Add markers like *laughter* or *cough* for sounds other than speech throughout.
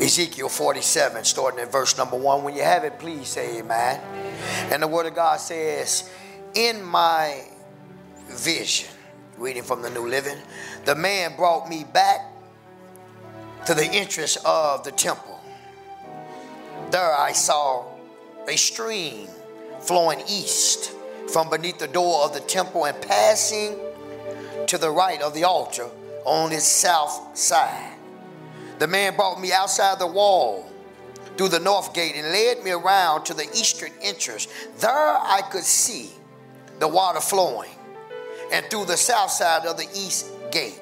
Ezekiel 47, starting at verse number one. When you have it, please say amen. And the word of God says, In my vision, reading from the New Living, the man brought me back to the entrance of the temple. There I saw a stream flowing east from beneath the door of the temple and passing to the right of the altar on its south side. The man brought me outside the wall through the north gate and led me around to the eastern entrance. There I could see the water flowing, and through the south side of the east gate.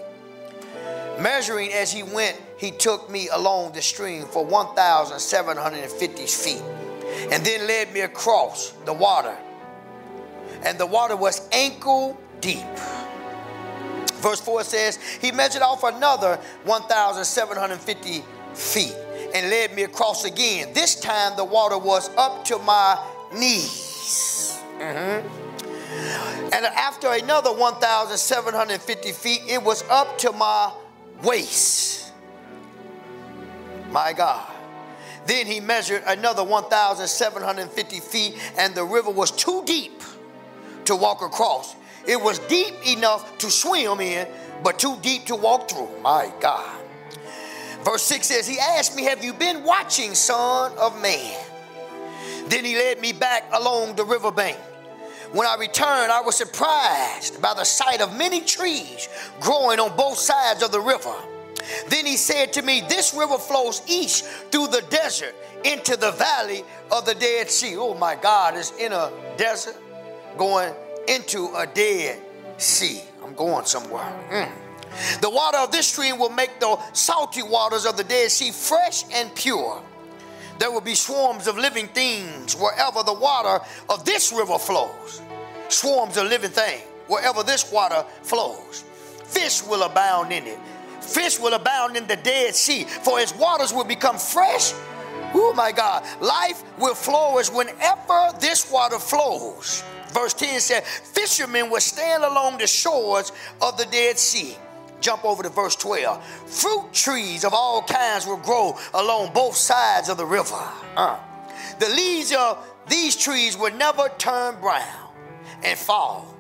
Measuring as he went, he took me along the stream for 1,750 feet, and then led me across the water. And the water was ankle deep. Verse 4 says, He measured off another 1,750 feet and led me across again. This time the water was up to my knees. Mm-hmm. And after another 1,750 feet, it was up to my waist. My God. Then he measured another 1,750 feet, and the river was too deep to walk across. It was deep enough to swim in, but too deep to walk through. My God. Verse 6 says, He asked me, Have you been watching, Son of Man? Then he led me back along the riverbank. When I returned, I was surprised by the sight of many trees growing on both sides of the river. Then he said to me, This river flows east through the desert into the valley of the Dead Sea. Oh my God, it's in a desert going into a dead sea. I'm going somewhere. Mm. The water of this stream will make the salty waters of the Dead Sea fresh and pure. There will be swarms of living things wherever the water of this river flows. Swarms of living things wherever this water flows. Fish will abound in it. Fish will abound in the Dead Sea, for its waters will become fresh. Oh my God. Life will flourish whenever this water flows. Verse 10 said, Fishermen will stand along the shores of the Dead Sea. Jump over to verse 12. Fruit trees of all kinds will grow along both sides of the river. Uh. The leaves of these trees will never turn brown and fall.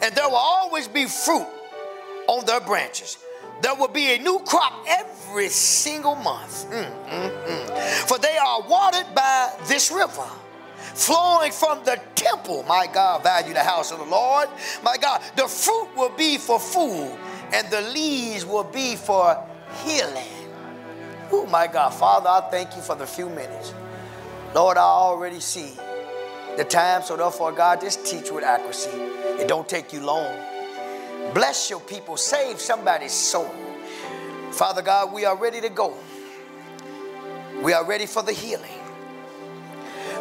And there will always be fruit on their branches. There will be a new crop every single month. Mm, mm, mm. For they are watered by this river flowing from the temple. My God, value the house of the Lord. My God, the fruit will be for food and the leaves will be for healing. Oh, my God, Father, I thank you for the few minutes. Lord, I already see the time, so therefore, God, just teach with accuracy. It don't take you long. Bless your people, save somebody's soul. Father God, we are ready to go. We are ready for the healing.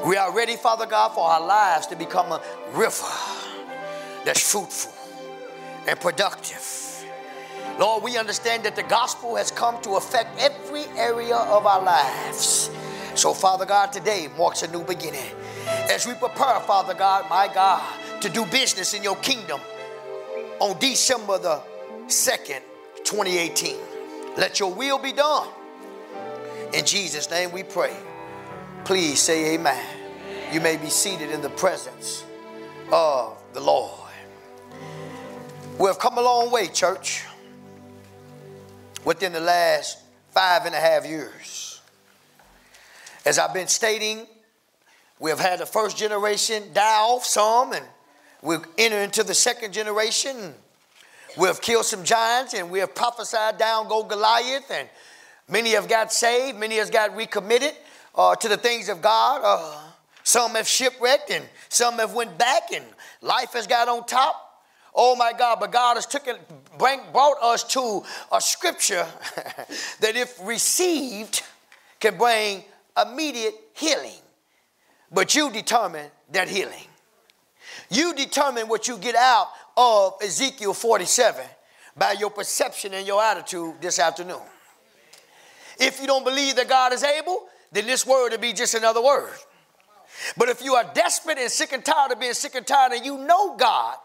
We are ready, Father God, for our lives to become a river that's fruitful and productive. Lord, we understand that the gospel has come to affect every area of our lives. So, Father God, today marks a new beginning. As we prepare, Father God, my God, to do business in your kingdom on December the 2nd, 2018. Let your will be done. In Jesus' name we pray. Please say amen. You may be seated in the presence of the Lord. We have come a long way, church, within the last five and a half years. As I've been stating, we have had the first generation die off some, and we've entered into the second generation. We have killed some giants, and we have prophesied down go Goliath, and many have got saved, many have got recommitted uh, to the things of God. Uh, some have shipwrecked and some have went back and life has got on top. Oh my God, but God has took it, brought us to a scripture *laughs* that if received can bring immediate healing. But you determine that healing. You determine what you get out of Ezekiel 47 by your perception and your attitude this afternoon. If you don't believe that God is able, then this word will be just another word. But if you are desperate and sick and tired of being sick and tired and you know God,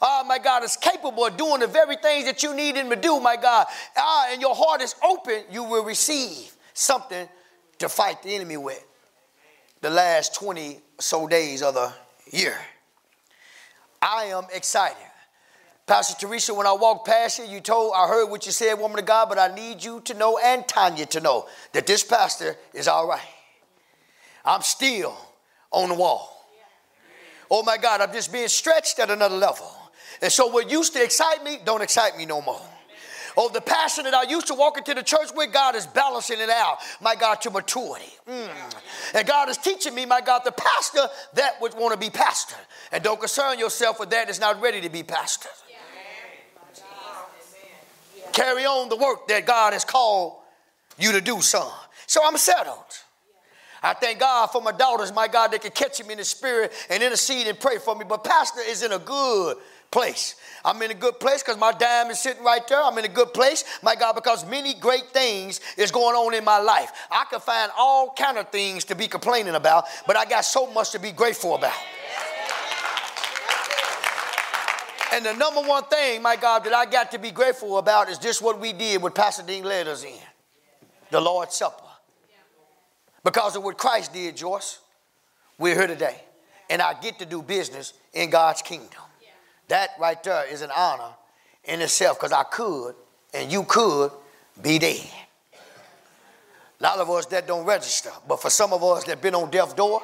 oh my God, is capable of doing the very things that you need Him to do, my God, ah, and your heart is open, you will receive something to fight the enemy with the last 20 so days of the year. I am excited. Pastor Teresa, when I walked past you, you told, I heard what you said, woman of God, but I need you to know and Tanya to know that this pastor is all right. I'm still on the wall. Oh my God, I'm just being stretched at another level. And so what used to excite me, don't excite me no more. Oh, the passion that I used to walk into the church with, God is balancing it out, my God, to maturity. Mm. And God is teaching me, my God, the pastor that would want to be pastor. And don't concern yourself with that that's not ready to be pastor. Carry on the work that God has called you to do, son. So I'm settled. I thank God for my daughters, my God, they can catch me in the spirit and intercede and pray for me. But Pastor is in a good place. I'm in a good place because my dime is sitting right there. I'm in a good place, my God, because many great things is going on in my life. I can find all kind of things to be complaining about, but I got so much to be grateful about. And the number one thing, my God, that I got to be grateful about is just what we did with Pastor Dean led us in the Lord's Supper. Because of what Christ did, Joyce, we're here today. And I get to do business in God's kingdom. That right there is an honor in itself because I could and you could be dead. A lot of us that don't register, but for some of us that been on death door,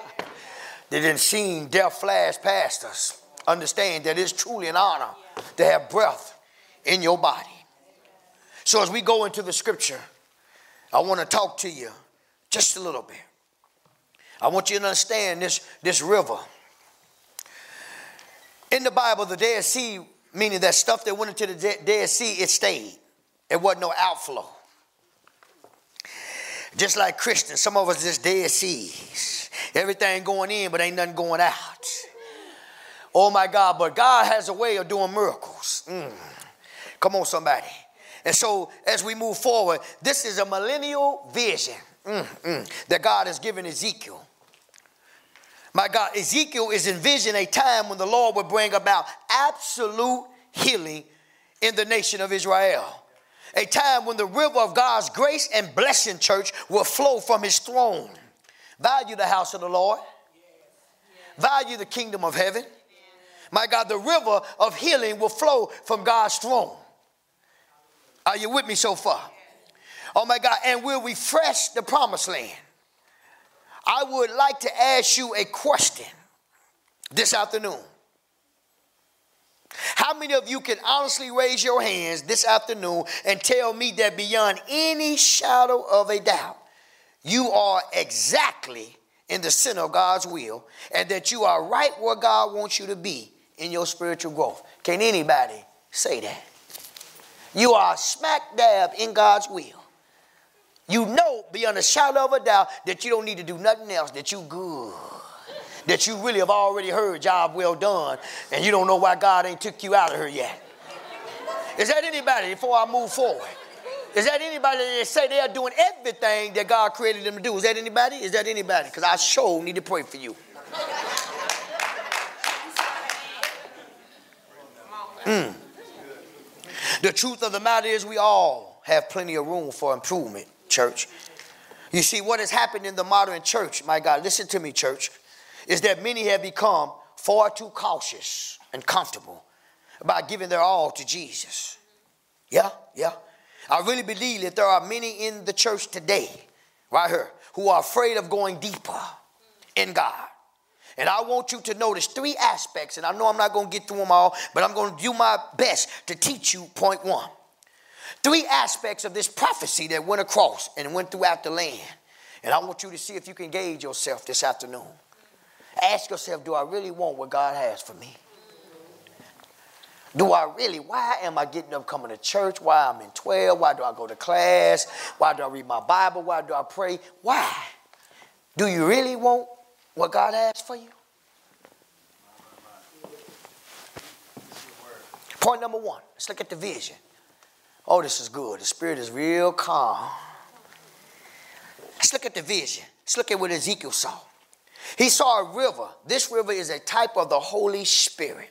they didn't seen death flash past us. Understand that it's truly an honor to have breath in your body. So as we go into the scripture, I want to talk to you just a little bit. I want you to understand this, this river in the Bible, the Dead Sea, meaning that stuff that went into the Dead Sea, it stayed. It wasn't no outflow. Just like Christians, some of us just Dead Seas. Everything going in, but ain't nothing going out. Oh my God, but God has a way of doing miracles. Mm. Come on, somebody. And so, as we move forward, this is a millennial vision mm, mm, that God has given Ezekiel. My God, Ezekiel is envisioning a time when the Lord would bring about absolute healing in the nation of Israel. A time when the river of God's grace and blessing, church, will flow from his throne. Value the house of the Lord, value the kingdom of heaven. My God, the river of healing will flow from God's throne. Are you with me so far? Oh my God, and we'll refresh the promised land. I would like to ask you a question this afternoon. How many of you can honestly raise your hands this afternoon and tell me that beyond any shadow of a doubt, you are exactly in the center of God's will and that you are right where God wants you to be in your spiritual growth? Can anybody say that? You are smack dab in God's will. You know beyond a shadow of a doubt that you don't need to do nothing else, that you good. That you really have already heard, job well done, and you don't know why God ain't took you out of here yet. Is that anybody before I move forward? Is that anybody that say they are doing everything that God created them to do? Is that anybody? Is that anybody? Because I sure need to pray for you. Mm. The truth of the matter is, we all have plenty of room for improvement church. You see, what has happened in the modern church, my God, listen to me, church, is that many have become far too cautious and comfortable about giving their all to Jesus. Yeah, yeah. I really believe that there are many in the church today, right here, who are afraid of going deeper in God. And I want you to notice three aspects, and I know I'm not going to get through them all, but I'm going to do my best to teach you point one. Three aspects of this prophecy that went across and went throughout the land. And I want you to see if you can gauge yourself this afternoon. Ask yourself, do I really want what God has for me? Do I really? Why am I getting up coming to church? Why I'm in 12? Why do I go to class? Why do I read my Bible? Why do I pray? Why? Do you really want what God has for you? Point number one. Let's look at the vision. Oh, this is good. The spirit is real calm. Let's look at the vision. Let's look at what Ezekiel saw. He saw a river. This river is a type of the Holy Spirit.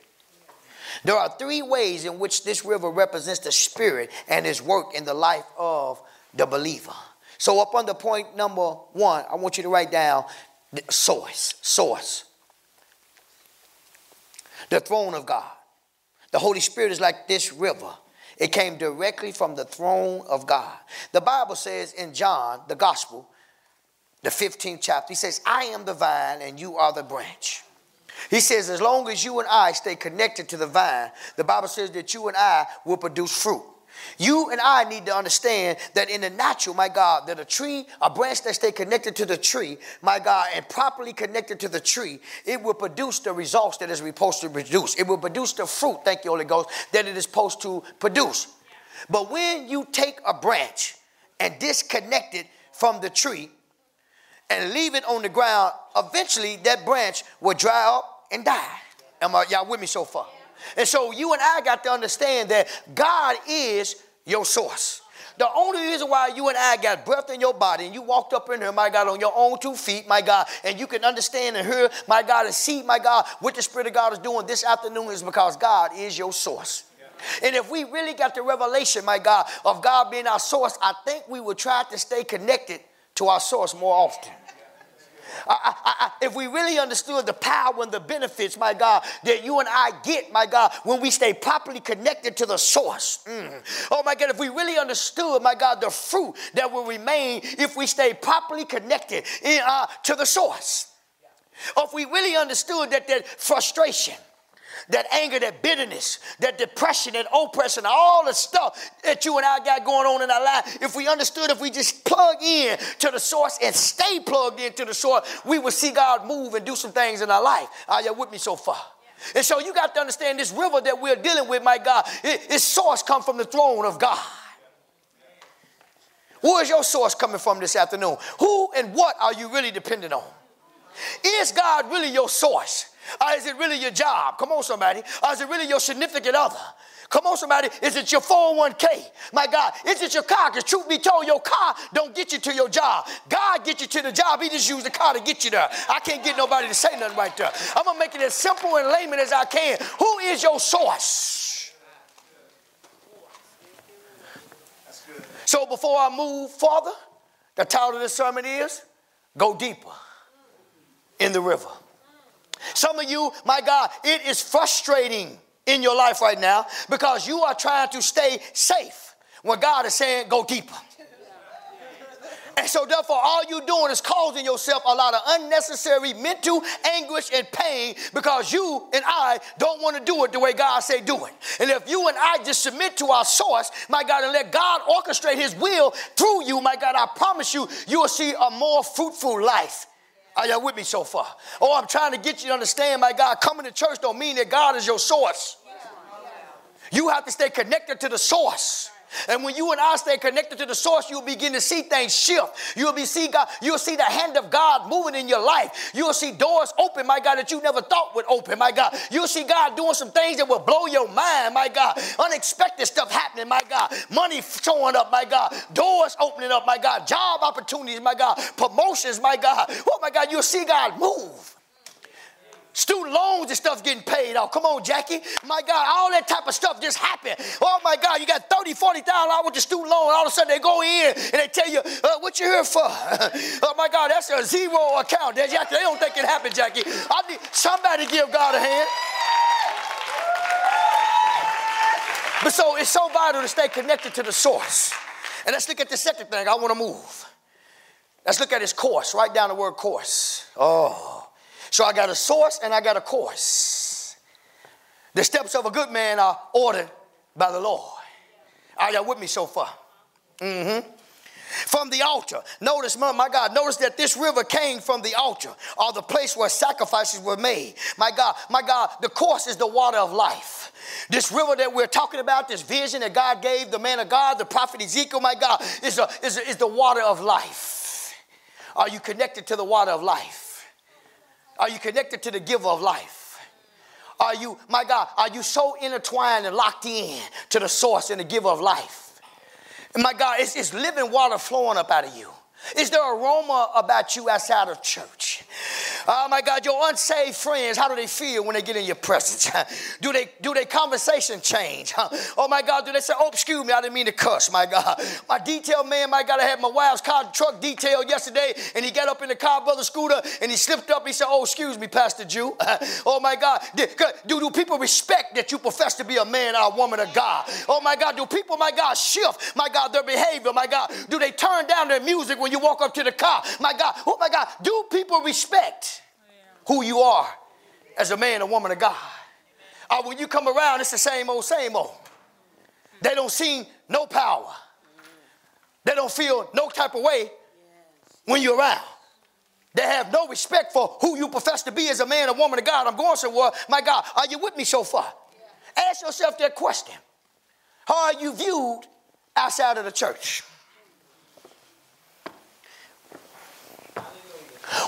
There are three ways in which this river represents the Spirit and His work in the life of the believer. So, up under point number one, I want you to write down the source. Source. The throne of God. The Holy Spirit is like this river. It came directly from the throne of God. The Bible says in John, the Gospel, the 15th chapter, he says, I am the vine and you are the branch. He says, as long as you and I stay connected to the vine, the Bible says that you and I will produce fruit. You and I need to understand that in the natural, my God, that a tree, a branch that stay connected to the tree, my God, and properly connected to the tree, it will produce the results that it's supposed to produce. It will produce the fruit, thank you, Holy Ghost, that it is supposed to produce. But when you take a branch and disconnect it from the tree and leave it on the ground, eventually that branch will dry up and die. Am I, y'all with me so far? And so you and I got to understand that God is your source. The only reason why you and I got breath in your body and you walked up in here, my God, on your own two feet, my God, and you can understand and hear, my God, and see, my God, what the Spirit of God is doing this afternoon is because God is your source. And if we really got the revelation, my God, of God being our source, I think we would try to stay connected to our source more often. I, I, if we really understood the power and the benefits, my God, that you and I get, my God, when we stay properly connected to the source. Mm. Oh, my God, if we really understood, my God, the fruit that will remain if we stay properly connected in, uh, to the source. Or if we really understood that that frustration, that anger, that bitterness, that depression, that oppression, all the stuff that you and I got going on in our life, if we understood, if we just plug in to the source and stay plugged into the source, we will see God move and do some things in our life. Are you with me so far? And so you got to understand this river that we're dealing with, my God, its source come from the throne of God. Where is your source coming from this afternoon? Who and what are you really dependent on? Is God really your source? Or is it really your job? Come on, somebody. Or is it really your significant other? Come on, somebody. Is it your 401k? My God, is it your car? Because truth be told, your car don't get you to your job. God get you to the job. He just used the car to get you there. I can't get nobody to say nothing right there. I'm going to make it as simple and layman as I can. Who is your source? So before I move further, the title of this sermon is Go Deeper in the River. Some of you, my God, it is frustrating in your life right now because you are trying to stay safe when God is saying, go deeper. And so, therefore, all you're doing is causing yourself a lot of unnecessary mental anguish and pain because you and I don't want to do it the way God say do it. And if you and I just submit to our source, my God, and let God orchestrate His will through you, my God, I promise you, you will see a more fruitful life. Are y'all with me so far? Oh, I'm trying to get you to understand, my God, coming to church don't mean that God is your source. You have to stay connected to the source. And when you and I stay connected to the source, you'll begin to see things shift. You'll be see God, you'll see the hand of God moving in your life. You'll see doors open, my God, that you never thought would open, my God. You'll see God doing some things that will blow your mind, my God. Unexpected stuff happening, my God. Money showing up, my God. Doors opening up, my God. Job opportunities, my God. Promotions, my God. Oh my God, you'll see God move. Student loans and stuff getting paid off. Come on, Jackie. My God, all that type of stuff just happened. Oh my God, you got 30, 40,000 dollars with your student loan. All of a sudden they go in and they tell you, uh, what you here for? *laughs* oh my God, that's a zero account. Jackie, they don't think it happened, Jackie. I need somebody give God a hand. But so it's so vital to stay connected to the source. And let's look at the second thing. I want to move. Let's look at his course. Write down the word course. Oh. So I got a source and I got a course. The steps of a good man are ordered by the Lord. Are y'all with me so far? Mm-hmm. From the altar. Notice, my God, notice that this river came from the altar or the place where sacrifices were made. My God, my God, the course is the water of life. This river that we're talking about, this vision that God gave the man of God, the prophet Ezekiel, my God, is, a, is, a, is the water of life. Are you connected to the water of life? Are you connected to the giver of life? Are you, my God, are you so intertwined and locked in to the source and the giver of life? And my God, it's, it's living water flowing up out of you. Is there aroma about you outside of church? Oh my God, your unsaved friends, how do they feel when they get in your presence? *laughs* do they do their conversation change? *laughs* Oh my God, do they say, oh excuse me, I didn't mean to cuss, my God. *laughs* My detail man, my God, I had my wife's car truck detailed yesterday, and he got up in the car, brother scooter, and he slipped up. He said, Oh, excuse me, Pastor Jew. oh my God. Do, do people respect that you profess to be a man or a woman of God? Oh my God, do people, my God, shift, my God, their behavior, my God? Do they turn down their music when you walk up to the car? My God, oh my God, do people respect who you are as a man or woman of God? Or when you come around, it's the same old, same old. They don't see no power. They don't feel no type of way when you're around. They have no respect for who you profess to be as a man or woman of God. I'm going somewhere. My God, are you with me so far? Ask yourself that question. How are you viewed outside of the church?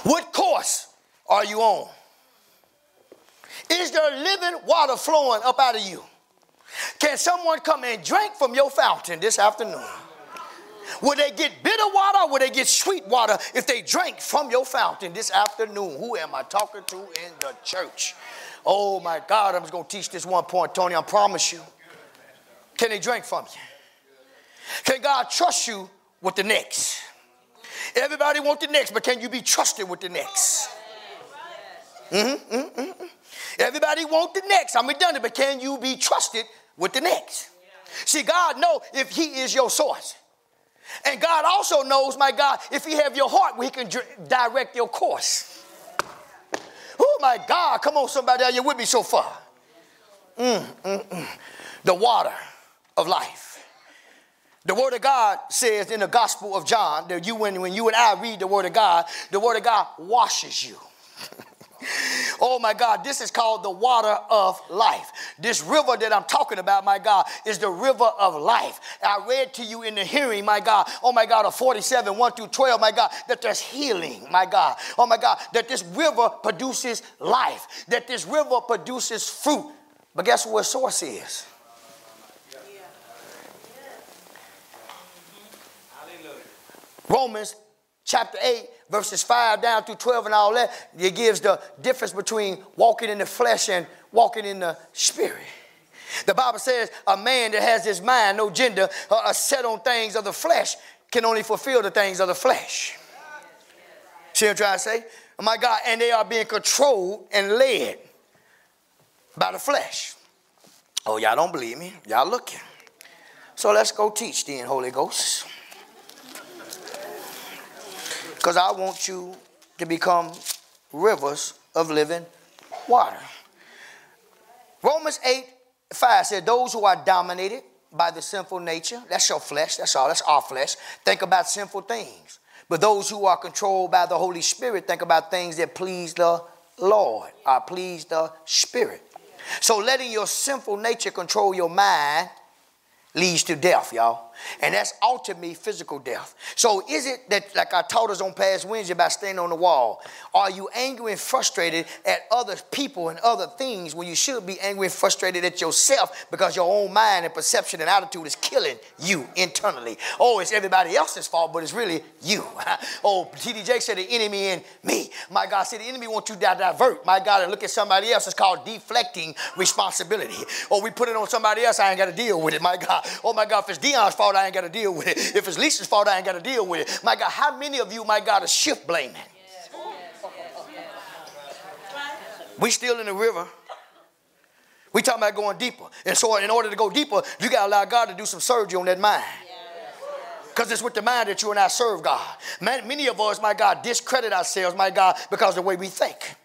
What course are you on? Is there living water flowing up out of you? Can someone come and drink from your fountain this afternoon? Will they get bitter water or will they get sweet water if they drink from your fountain this afternoon? Who am I talking to in the church? Oh my God, I'm just going to teach this one point, Tony. I promise you. Can they drink from you? Can God trust you with the next? Everybody want the next, but can you be trusted with the next? Mm-hmm, mm-hmm, mm-hmm. Everybody want the next. I'm redundant, but can you be trusted with the next? See, God know if He is your source. And God also knows, my God, if He have your heart, He can direct your course. Oh my God, come on, somebody, are you with me so far? Mm, mm, mm. The water of life. The Word of God says in the Gospel of John that you, when, when you and I read the Word of God, the Word of God washes you. *laughs* Oh my God, this is called the water of life. This river that I'm talking about, my God, is the river of life. I read to you in the hearing, my God, oh my God, of 47, 1 through 12, my God, that there's healing, my God. Oh my God, that this river produces life, that this river produces fruit. But guess what source is? Romans chapter 8 verses 5 down through 12 and all that, it gives the difference between walking in the flesh and walking in the spirit. The Bible says a man that has his mind, no gender, uh, set on things of the flesh, can only fulfill the things of the flesh. See what I'm trying to say? Oh my God, and they are being controlled and led by the flesh. Oh, y'all don't believe me? Y'all looking. So let's go teach then, Holy Ghost. Because I want you to become rivers of living water. Romans 8 5 said, Those who are dominated by the sinful nature, that's your flesh, that's all, that's our flesh, think about sinful things. But those who are controlled by the Holy Spirit think about things that please the Lord, or please the Spirit. So letting your sinful nature control your mind leads to death, y'all. And that's ultimately physical death. So is it that, like I taught us on past Wednesday about standing on the wall, are you angry and frustrated at other people and other things when you should be angry and frustrated at yourself because your own mind and perception and attitude is killing you internally? Oh, it's everybody else's fault, but it's really you. *laughs* oh, T.D. Jakes said the enemy in me. My God said the enemy wants you to divert, my God, and look at somebody else. It's called deflecting responsibility. Or oh, we put it on somebody else, I ain't got to deal with it, my God. Oh, my God, if it's Dion's fault, I ain't got to deal with it. If it's Lisa's fault, I ain't got to deal with it. My God, how many of you, my God, are shift blaming? We still in the river. We talking about going deeper. And so in order to go deeper, you got to allow God to do some surgery on that mind. Because it's with the mind that you and I serve God. Many of us, my God, discredit ourselves, my God, because the way we think.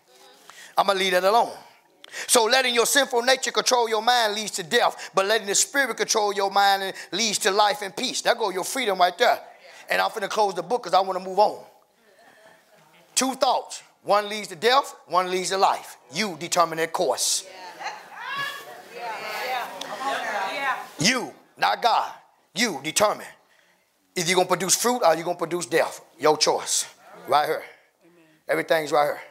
I'm going to leave that alone. So letting your sinful nature control your mind leads to death, but letting the spirit control your mind leads to life and peace. That go your freedom right there. And I'm to close the book because I want to move on. Two thoughts. One leads to death, one leads to life. You determine that course. You, not God. You determine. If you're going to produce fruit or you're going to produce death. Your choice. Right here. Everything's right here.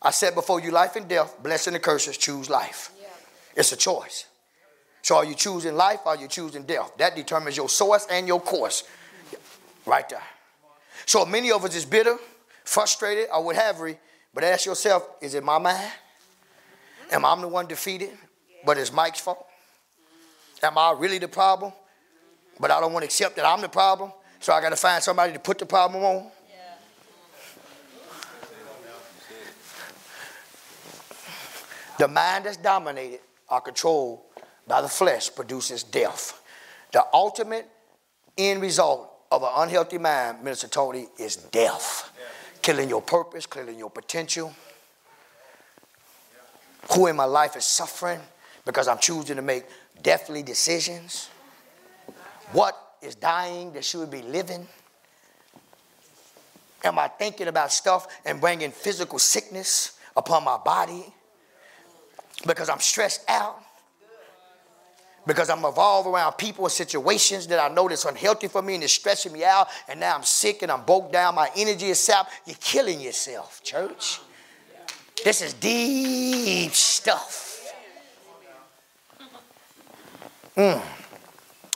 I said before you life and death, blessing and curses, choose life. It's a choice. So are you choosing life or are you choosing death? That determines your source and your course. Right there. So many of us is bitter, frustrated, or what have you, But ask yourself, is it my mind? Am I the one defeated? But it's Mike's fault? Am I really the problem? But I don't want to accept that I'm the problem. So I got to find somebody to put the problem on. The mind that's dominated or controlled by the flesh produces death. The ultimate end result of an unhealthy mind, Minister Tony, is death. Killing your purpose, killing your potential. Who in my life is suffering because I'm choosing to make deathly decisions? What is dying that should be living? Am I thinking about stuff and bringing physical sickness upon my body because I'm stressed out? because I'm involved around people and situations that I know that's unhealthy for me and it's stressing me out, and now I'm sick and I'm broke down, my energy is sapped. You're killing yourself, church. This is deep stuff. Mm.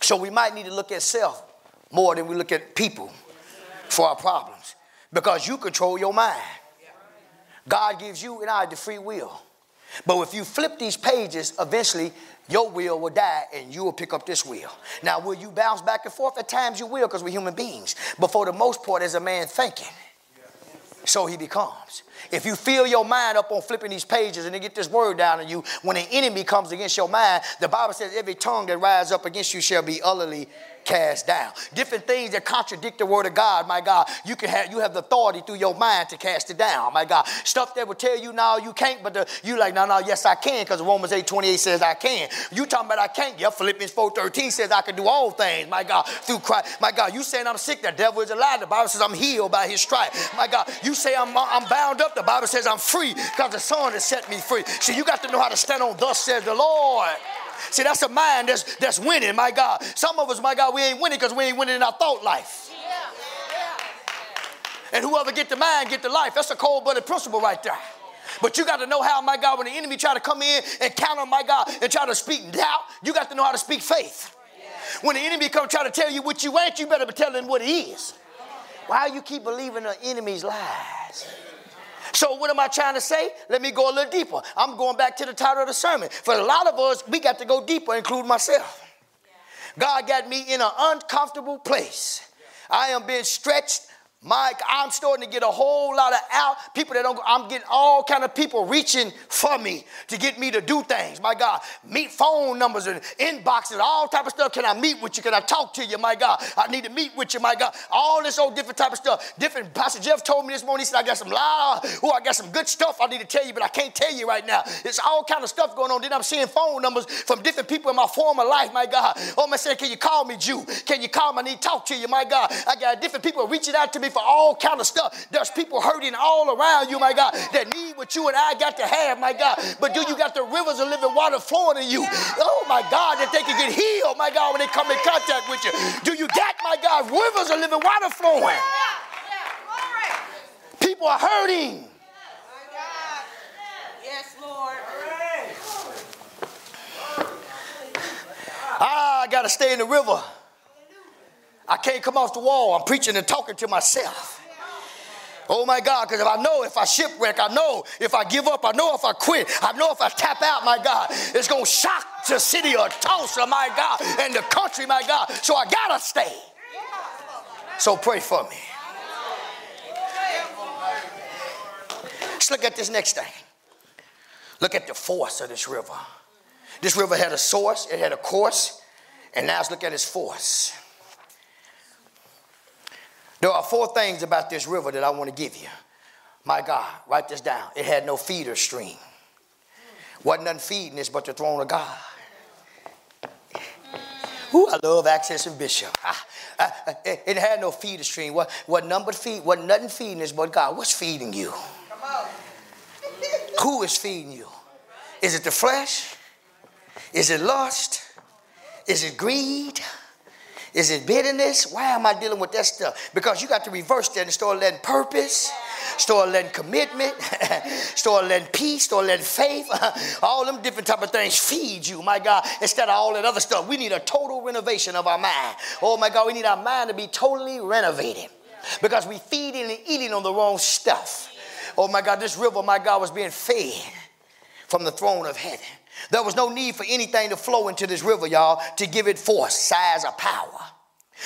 So we might need to look at self more than we look at people for our problems because you control your mind. God gives you and I the free will. But if you flip these pages, eventually your will will die and you will pick up this will. Now, will you bounce back and forth? At times you will because we're human beings. But for the most part, as a man thinking, so he becomes. If you fill your mind up on flipping these pages and they get this word down on you, when an enemy comes against your mind, the Bible says every tongue that rises up against you shall be utterly cast down. Different things that contradict the word of God, my God. You can have you have the authority through your mind to cast it down, my God. Stuff that will tell you now you can't, but you like, no, no, yes, I can, because Romans 8 28 says I can. You talking about I can't. Yeah, Philippians 4 13 says I can do all things, my God, through Christ. My God, you saying I'm sick, the devil is a. The Bible says I'm healed by his stripe. My God, you say I'm, I'm bound up, the Bible says I'm free because the Son has set me free. See, you got to know how to stand on, thus says the Lord. See, that's a mind that's, that's winning, my God. Some of us, my God, we ain't winning because we ain't winning in our thought life. And whoever get the mind, get the life. That's a cold-blooded principle right there. But you got to know how, my God, when the enemy try to come in and counter, my God, and try to speak doubt, you got to know how to speak faith. When the enemy come try to tell you what you ain't, you better be telling what it is. Why you keep believing the enemy's lies? So, what am I trying to say? Let me go a little deeper. I'm going back to the title of the sermon. For a lot of us, we got to go deeper, include myself. God got me in an uncomfortable place. I am being stretched Mike, I'm starting to get a whole lot of out people that don't. I'm getting all kind of people reaching for me to get me to do things. My God, meet phone numbers and inboxes, all type of stuff. Can I meet with you? Can I talk to you? My God, I need to meet with you. My God, all this old different type of stuff. Different. Pastor Jeff told me this morning. He said I got some loud. Oh, I got some good stuff I need to tell you, but I can't tell you right now. It's all kind of stuff going on. Then I'm seeing phone numbers from different people in my former life. My God, oh my saying, can you call me, Jew? Can you call me? I need to talk to you. My God, I got different people reaching out to me for all kind of stuff. There's people hurting all around you, my God, that need what you and I got to have, my God. But do you got the rivers of living water flowing in you? Oh, my God, that they can get healed, my God, when they come in contact with you. Do you get, my God, rivers of living water flowing? People are hurting. Yes, Lord. Ah, I got to stay in the river. I can't come off the wall. I'm preaching and talking to myself. Oh my God, because if I know if I shipwreck, I know if I give up, I know if I quit, I know if I tap out, my God, it's going to shock the city of Tulsa, my God, and the country, my God. So I got to stay. So pray for me. Let's look at this next thing. Look at the force of this river. This river had a source, it had a course, and now let's look at its force. There are four things about this river that I want to give you. My God, write this down. It had no feeder stream. Wasn't nothing feeding this but the throne of God. Ooh, I love Access and Bishop. Ah, ah, it, it, had no feeder stream. What, what number feed? What nothing feeding this but God? What's feeding you? Who is feeding you? Is it the flesh? Is it lust? Is it greed? Is it bitterness? Why am I dealing with that stuff? Because you got to reverse that and start letting purpose, start letting commitment, *laughs* start letting peace, start letting faith. *laughs* all them different type of things feed you, my God, instead of all that other stuff. We need a total renovation of our mind. Oh my God, we need our mind to be totally renovated because we feeding and eating on the wrong stuff. oh my God, this river, my God, was being fed from the throne of heaven. There was no need for anything to flow into this river, y'all, to give it force, size, or power.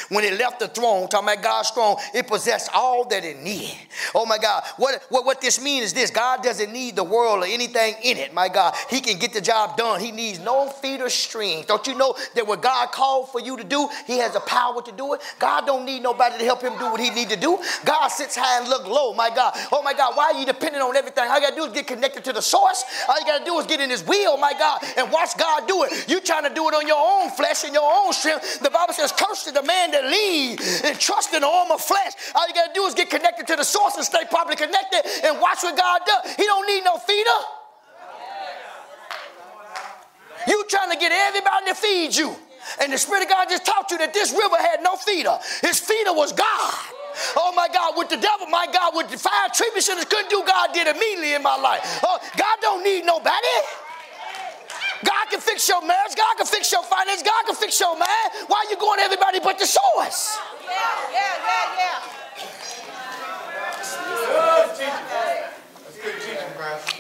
When it left the throne, talking about God's throne, it possessed all that it needed. Oh my God. What, what, what this means is this God doesn't need the world or anything in it. My God, He can get the job done. He needs no feeder streams. Don't you know that what God called for you to do, He has the power to do it? God don't need nobody to help Him do what He need to do. God sits high and look low. My God. Oh my God, why are you depending on everything? All you got to do is get connected to the source. All you got to do is get in His will, my God, and watch God do it. You trying to do it on your own flesh and your own strength. The Bible says, cursed is the man that lead and trust in arm of flesh. All you got to do is get connected to the source and stay properly connected and watch what God does. He don't need no feeder. You trying to get everybody to feed you. And the Spirit of God just taught you that this river had no feeder. His feeder was God. Oh my God, with the devil, my God, with the treatment centers couldn't do, God did immediately in my life. Oh, God don't need nobody. God can fix your marriage. God can fix your finance. God can fix your man. Why are you going to everybody but the source? Yeah, yeah, yeah, yeah.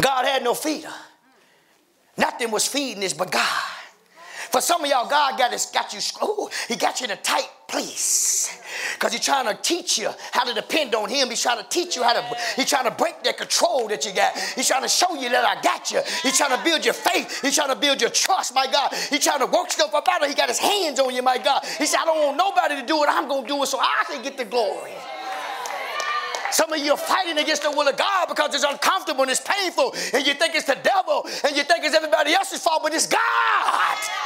God had no feeder. Nothing was feeding this but God. For some of y'all, God got, his, got you, ooh, he got you in a tight place. Because he's trying to teach you how to depend on him. He's trying to teach you how to, he's trying to break that control that you got. He's trying to show you that I got you. He's trying to build your faith. He's trying to build your trust, my God. He's trying to work stuff up out of He got his hands on you, my God. He said, I don't want nobody to do it. I'm going to do it so I can get the glory. Some of you are fighting against the will of God because it's uncomfortable and it's painful, and you think it's the devil, and you think it's everybody else's fault, but it's God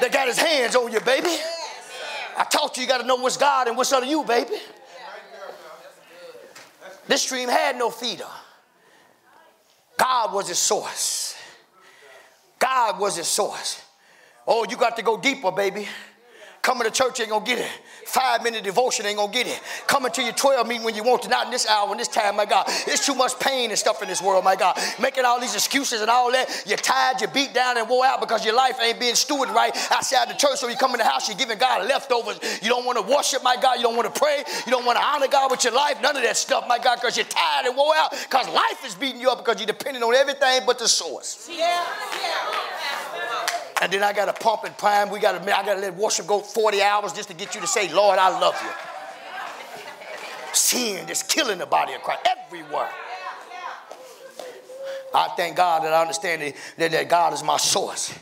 that got his hands on you, baby. I taught you you got to know what's God and what's under you, baby. This stream had no feeder. God was its source. God was its source. Oh, you got to go deeper, baby. Coming to church ain't gonna get it. Five minute devotion ain't gonna get it. Coming to your 12 meeting when you want to, not in this hour, in this time, my God. It's too much pain and stuff in this world, my God. Making all these excuses and all that. You're tired, you're beat down and wore out because your life ain't being stewarded right outside the church. So you come in the house, you're giving God leftovers. You don't want to worship, my God. You don't want to pray. You don't want to honor God with your life. None of that stuff, my God, because you're tired and wore out. Because life is beating you up because you're depending on everything but the source. Yeah, yeah. And then I got to pump and prime. We got to, I got to let worship go 40 hours just to get you to say, Lord, I love you. Sin is killing the body of Christ everywhere. I thank God that I understand that, that God is my source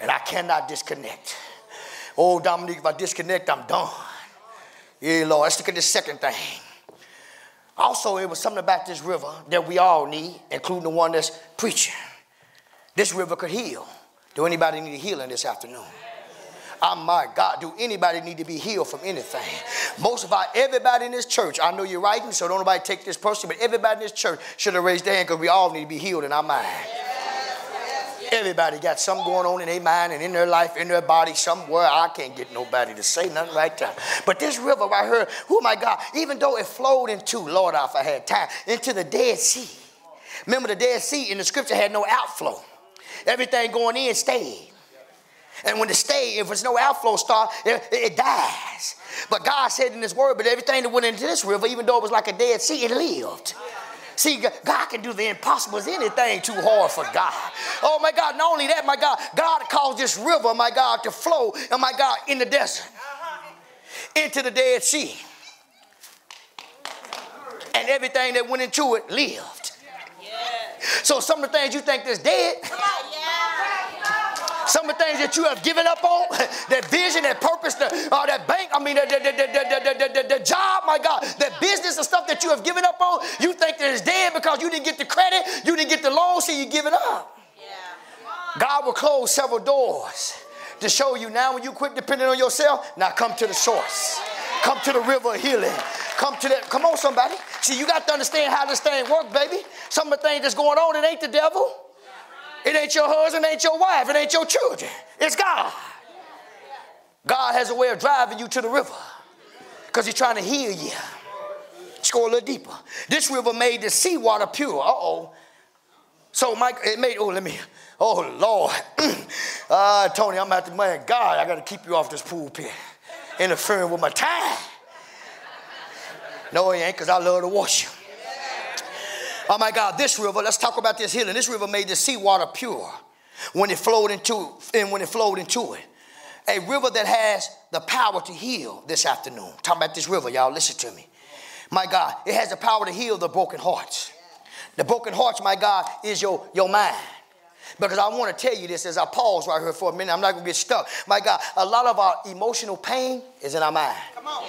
and I cannot disconnect. Oh, Dominique, if I disconnect, I'm done. Yeah, Lord. Let's look at the second thing. Also, it was something about this river that we all need, including the one that's preaching. This river could heal. Do anybody need healing this afternoon? Oh my God, do anybody need to be healed from anything? Most of our, everybody in this church, I know you're writing, so don't nobody take this personally, but everybody in this church should have raised their hand because we all need to be healed in our mind. Everybody got something going on in their mind and in their life, in their body, somewhere. I can't get nobody to say nothing right there. But this river right here, oh my God, even though it flowed into, Lord, if I had time, into the Dead Sea. Remember, the Dead Sea in the scripture had no outflow. Everything going in stayed. And when it stayed, if there's no outflow start, it, it, dies. But God said in His Word, but everything that went into this river, even though it was like a dead sea, it lived. See, God can do the impossible. Is anything too hard for God? Oh my God! Not only that, my God, God caused this river, my God, to flow, and my God, in the desert, into the Dead Sea, and everything that went into it lived. So some of the things you think is dead. Some of the things that you have given up on, *laughs* that vision, that purpose, the, uh, that bank, I mean, the, the, the, the, the, job, my God, that business and stuff that you have given up on, you think that it's dead because you didn't get the credit, you didn't get the loan, so you give it up. Yeah. God will close several doors to show you now when you quit depending on yourself, now come to the source. Come to the river of healing. Come to that. Come on, somebody. See, you got to understand how this thing works, baby. Some of the things that's going on, it ain't the devil. It ain't your husband, it ain't your wife, it ain't your children. It's God. God has a way of driving you to the river because he's trying to heal you. Let's go a little deeper. This river made the seawater pure. Uh-oh. So Mike, it made, oh, let me, oh Lord. uh, *clears throat* Tony, I'm at the man. God, I got to keep you off this pulpit. Interfering with my time. No, he ain't, because I love to wash you. Oh my God, this river, let's talk about this healing. This river made the seawater pure when it flowed into and when it flowed into it. A river that has the power to heal this afternoon. Talking about this river, y'all, listen to me. My God, it has the power to heal the broken hearts. The broken hearts, my God, is your, your mind. Because I want to tell you this as I pause right here for a minute. I'm not going to get stuck. My God, a lot of our emotional pain is in our mind. Come on.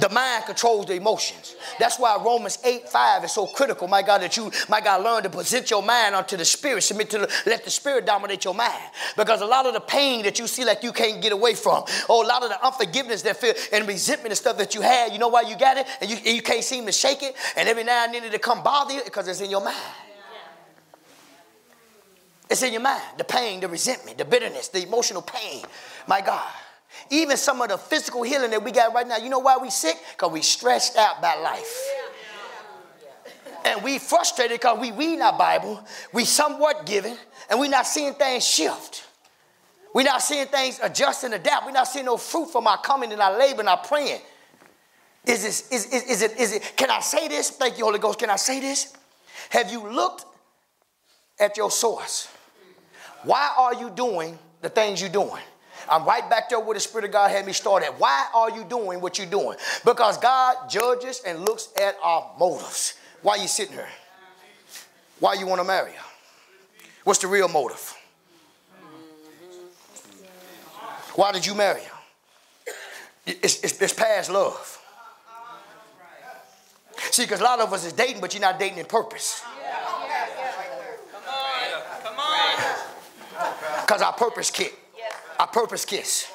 The mind controls the emotions. That's why Romans 8 5 is so critical, my God, that you, my God, learn to present your mind unto the Spirit. Submit to the, let the Spirit dominate your mind. Because a lot of the pain that you see like you can't get away from, or a lot of the unforgiveness that feel and resentment and stuff that you had, you know why you got it? And you, and you can't seem to shake it, and every now and then it'll come bother you because it's in your mind. It's in your mind. The pain, the resentment, the bitterness, the emotional pain. My God. Even some of the physical healing that we got right now, you know why we sick? Because we stressed out by life. And we frustrated because we read our Bible, we somewhat giving, and we not seeing things shift. we not seeing things adjust and adapt. we not seeing no fruit from our coming and our labor and our praying. Is this, is, is, is it, is it, can I say this? Thank you, Holy Ghost. Can I say this? Have you looked at your source? Why are you doing the things you're doing? I'm right back there where the Spirit of God had me start at. Why are you doing what you're doing? Because God judges and looks at our motives. Why are you sitting here? Why you want to marry her? What's the real motive? Why did you marry her? It's, it's, it's past love. See, because a lot of us is dating, but you're not dating in purpose. Come on. Come on. Because our purpose kit. I purpose kiss.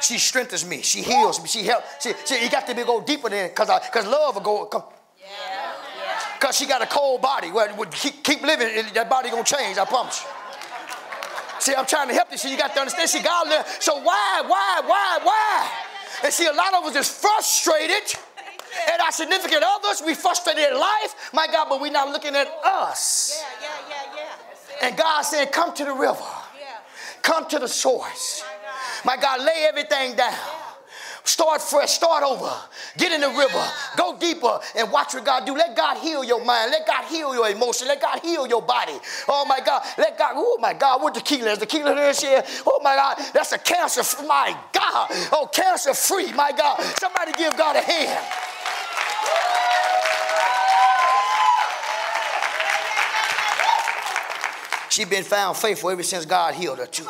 She strengthens me. She heals me. She helps. See, see, you got to be go deeper than because because love will go. Come. Because she got a cold body. Well, keep, keep living, that body gonna change. I promise. See, I'm trying to help you. So you got to understand. See, God. Lives. So why, why, why, why? And see, a lot of us is frustrated at our significant others. We frustrated in life, my God, but we're not looking at us. Yeah, yeah, yeah, yeah. And God said, "Come to the river." Come to the source. My God, lay everything down. Start fresh, start over. Get in the river, go deeper, and watch what God do. Let God heal your mind. Let God heal your emotion. Let God heal your body. Oh my God, let God. Oh my God, what tequila is? Tequila this here. Oh my God, that's a cancer. My God, oh cancer free. My God, somebody give God a hand. She been found faithful ever since God healed her too.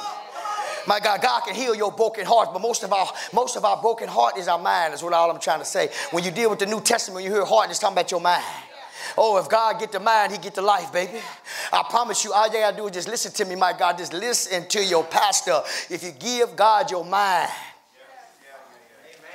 My God, God can heal your broken heart, but most of our most of our broken heart is our mind. Is what all I'm trying to say. When you deal with the New Testament, you hear heart, it's talking about your mind. Oh, if God get the mind, He get the life, baby. I promise you, all you gotta do is just listen to me, my God. Just listen to your pastor. If you give God your mind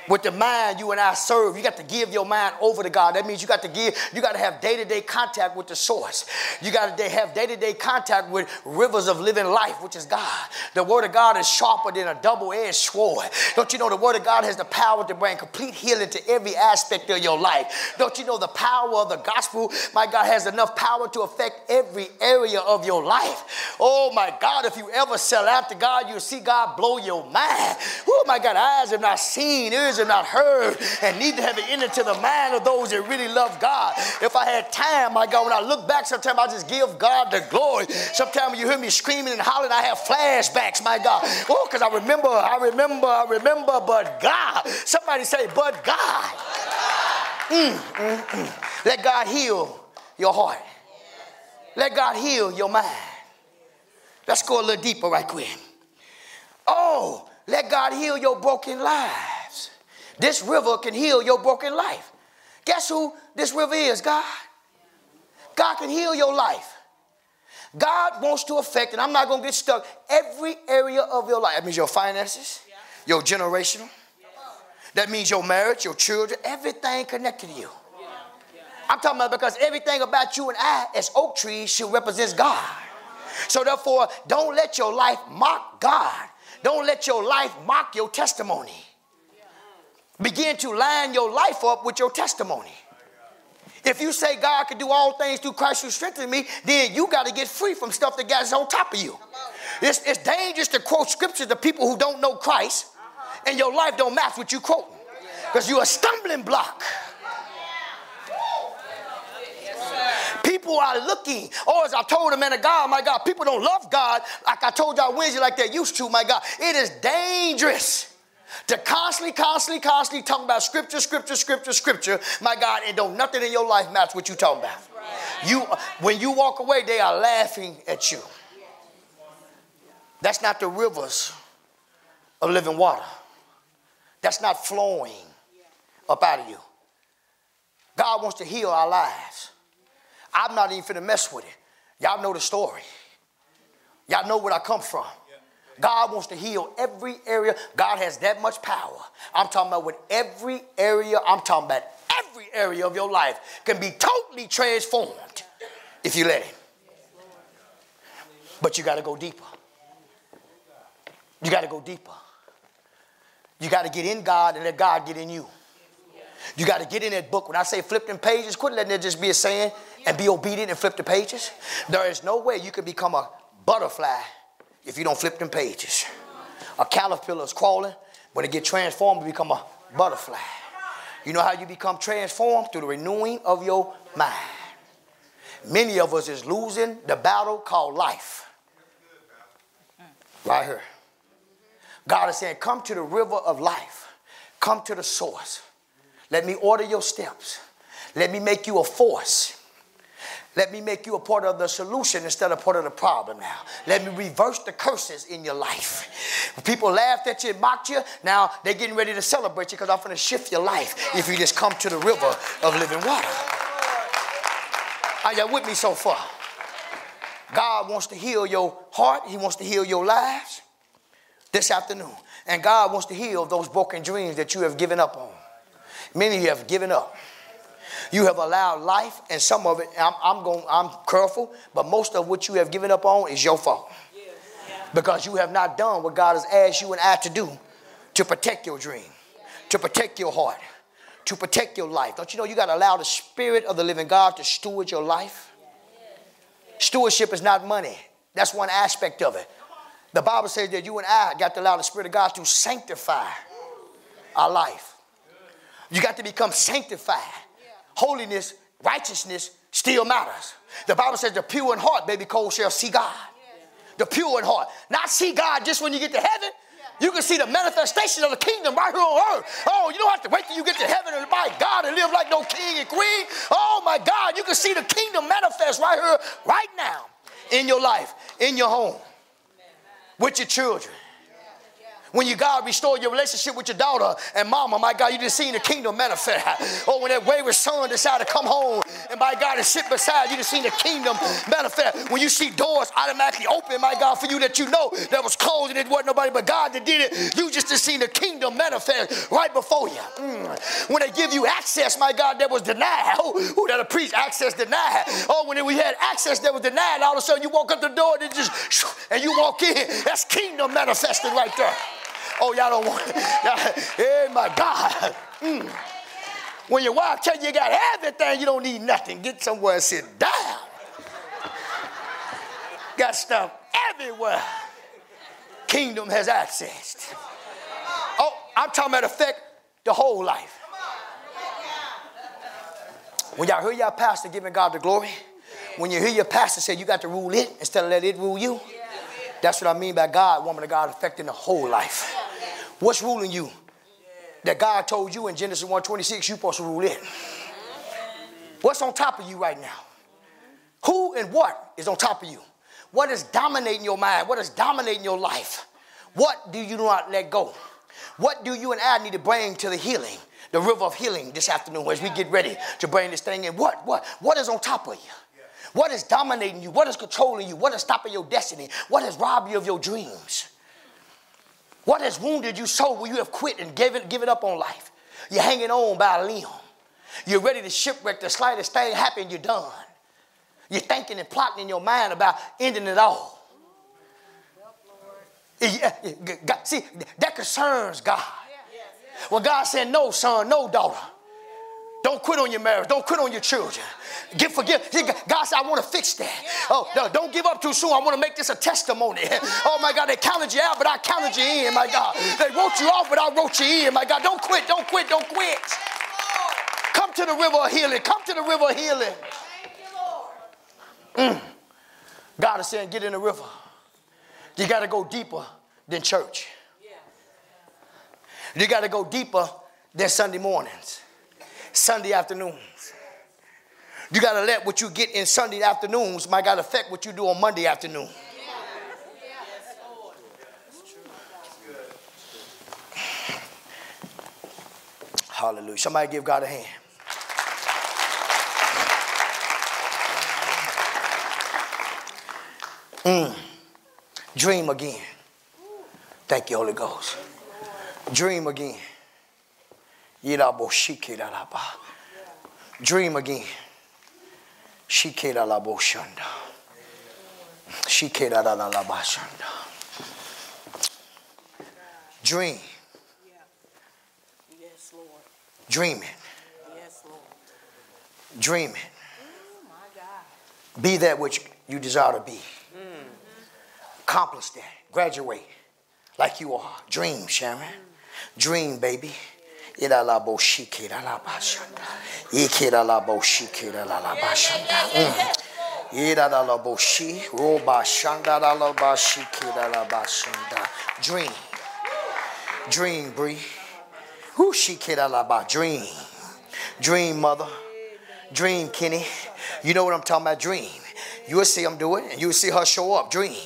with the mind you and I serve. You got to give your mind over to God. That means you got to give, you got to have day-to-day contact with the source. You got to have day-to-day contact with rivers of living life, which is God. The word of God is sharper than a double-edged sword. Don't you know the word of God has the power to bring complete healing to every aspect of your life? Don't you know the power of the gospel, my God, has enough power to affect every area of your life? Oh my God, if you ever sell out to God, you'll see God blow your mind. Oh my God, eyes have not seen, ears ears have not heard, and neither have it entered to the mind of those that really love God. If I had time, my God, when I look back, sometimes I just give God the glory. Sometimes you hear me screaming and hollering, I have flashbacks, my God. Oh, because I remember, I remember, I remember, but God. Somebody say, but God. Mm, mm, mm. Let God heal your heart. Let God heal your mind. Let's go a little deeper right quick. Oh, let God heal your broken life. This river can heal your broken life. Guess who this river is? God. God can heal your life. God wants to affect, and I'm not going to get stuck, every area of your life. That means your finances, your generational. That means your marriage, your children, everything connected to you. I'm talking about because everything about you and I, as oak trees, should represent God. So therefore, don't let your life mock God. Don't let your life mock your testimony. Begin to line your life up with your testimony. If you say God can do all things through Christ who strengthens me, then you got to get free from stuff that God's on top of you. It's, it's dangerous to quote scriptures to people who don't know Christ, and your life don't match what you quote, because you're a stumbling block. people are looking. Or as I told the man of God, my God, people don't love God like I told y'all Wednesday like they used to, my God. It is dangerous to constantly, constantly, constantly talk about scripture, scripture, scripture, scripture, my God, and don't nothing in your life match what you talking about. You, when you walk away, they are laughing at you. That's not the rivers of living water. That's not flowing up out of you. God wants to heal our lives. I'm not even finna mess with it. Y'all know the story. Y'all know where I come from. God wants to heal every area. God has that much power. I'm talking about with every area, I'm talking about every area of your life can be totally transformed if you let Him. But you got to go deeper. You got to go deeper. You got to get in God and let God get in you. You got to get in that book. When I say flip pages, quit letting it just be a saying and be obedient and flip the pages. There is no way you can become a butterfly if you don't flip them pages. A caterpillar is crawling. When it get transformed, it become a butterfly. You know how you become transformed? Through the renewing of your mind. Many of us is losing the battle called life. Right here. God is saying, come to the river of life. Come to the source. Let me order your steps. Let me make you a force. Let me make you a part of the solution instead of part of the problem now. Let me reverse the curses in your life. People laughed at you and mocked you. Now they're getting ready to celebrate you because I'm going to shift your life if you just come to the river of living water. Are you with me so far? God wants to heal your heart. He wants to heal your lives this afternoon. And God wants to heal those broken dreams that you have given up on. Many of you have given up. You have allowed life, and some of it, I'm, I'm going, I'm careful, but most of what you have given up on is your fault. Because you have not done what God has asked you and I to do to protect your dream, to protect your heart, to protect your life. Don't you know you got to allow the Spirit of the living God to steward your life? Stewardship is not money, that's one aspect of it. The Bible says that you and I got to allow the Spirit of God to sanctify our life. You got to become sanctified holiness, righteousness still matters. The Bible says the pure in heart, baby cold shall see God. The pure in heart. Not see God just when you get to heaven. You can see the manifestation of the kingdom right here on earth. Oh, you don't have to wait till you get to heaven and by God and live like no king and queen. Oh my God, you can see the kingdom manifest right here, right now, in your life, in your home, with your children. When you God restore your relationship with your daughter and mama, my God, you just seen the kingdom manifest. *laughs* Or when that wayward son decided to come home and my God and sit beside you, just seen the kingdom manifest. When you see doors automatically open, my God, for you that you know that was closed and it wasn't nobody but God that did it, you just seen the kingdom manifest right before you. Mm. When they give you access, my God, that was denied. *laughs* Oh, who that a priest access denied. Oh, when we had access that was denied, all of a sudden you walk up the door and just *laughs* and you walk in. That's kingdom manifested right there. Oh, y'all don't want it. Hey, my God. Mm. When your wife tell you you got everything, you don't need nothing. Get somewhere and sit down. got stuff everywhere. Kingdom has access. Oh, I'm talking about affect the whole life. When y'all hear your pastor giving God the glory, when you hear your pastor say you got to rule it instead of let it rule you, that's what I mean by God, woman of God, affecting the whole life. What's ruling you? That God told you in Genesis 1:26 you're supposed to rule it. What's on top of you right now? Who and what is on top of you? What is dominating your mind? What is dominating your life? What do you not let go? What do you and I need to bring to the healing, the river of healing this afternoon as we get ready to bring this thing in? What, what, what is on top of you? What is dominating you? What is controlling you? What is stopping your destiny? What has robbed you of your dreams? What has wounded you so where you have quit and given, given up on life? You're hanging on by a limb. You're ready to shipwreck the slightest thing happen, you're done. You're thinking and plotting in your mind about ending it all. See, that concerns God. Well, God said, No, son, no, daughter. Don't quit on your marriage. Don't quit on your children. Get forgive. God said, I want to fix that. Oh, no, don't give up too soon. I want to make this a testimony. Oh my God, they counted you out, but I counted you in, my God. They wrote you off, but I wrote you in, my God. Don't quit, don't quit, don't quit. Come to the river of healing. Come to the river of healing. Mm. God is saying, get in the river. You got to go deeper than church. You got to go deeper than Sunday mornings, Sunday afternoons. You got to let what you get in Sunday afternoons, might got affect what you do on Monday afternoon. Hallelujah. Somebody give God a hand. Mm. Dream again. Thank you, Holy Ghost. Dream again. Dream again. Shikera la boshanda. Shikera la la bashanda. Dream. Yes, Lord. Dreaming. Yes, Lord. Dreaming. Oh, my God. Be that which you desire to be. Accomplish that. Graduate like you are. Dream, Sharon. Dream, baby. Mm. Dream. Dream, Bree. Who la ba? Dream. Dream, mother. Dream, Kenny. You know what I'm talking about? Dream. You'll see them do it, and you'll see her show up. Dream.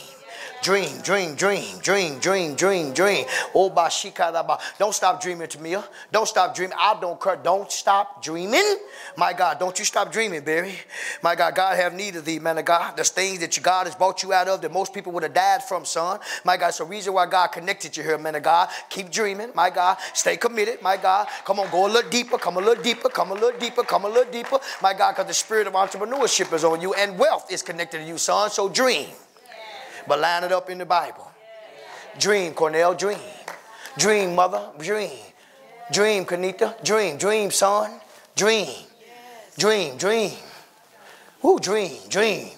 Dream, dream, dream, dream, dream, dream, dream. Oh, bashikadaba. Don't stop dreaming, Tamia. Don't stop dreaming. I don't care. Don't stop dreaming. My God, don't you stop dreaming, Barry. My God, God have need of thee, man of God. There's things that you, God has brought you out of that most people would have died from, son. My God, it's the reason why God connected you here, man of God. Keep dreaming, my God. Stay committed, my God. Come on, go a little deeper, come a little deeper, come a little deeper, come a little deeper. My God, because the spirit of entrepreneurship is on you and wealth is connected to you, son. So dream but line it up in the Bible. Dream, Cornell, dream. Dream, mother, dream. Dream, Kanita, dream. Dream, son, dream. Dream, dream. Who dream, dream.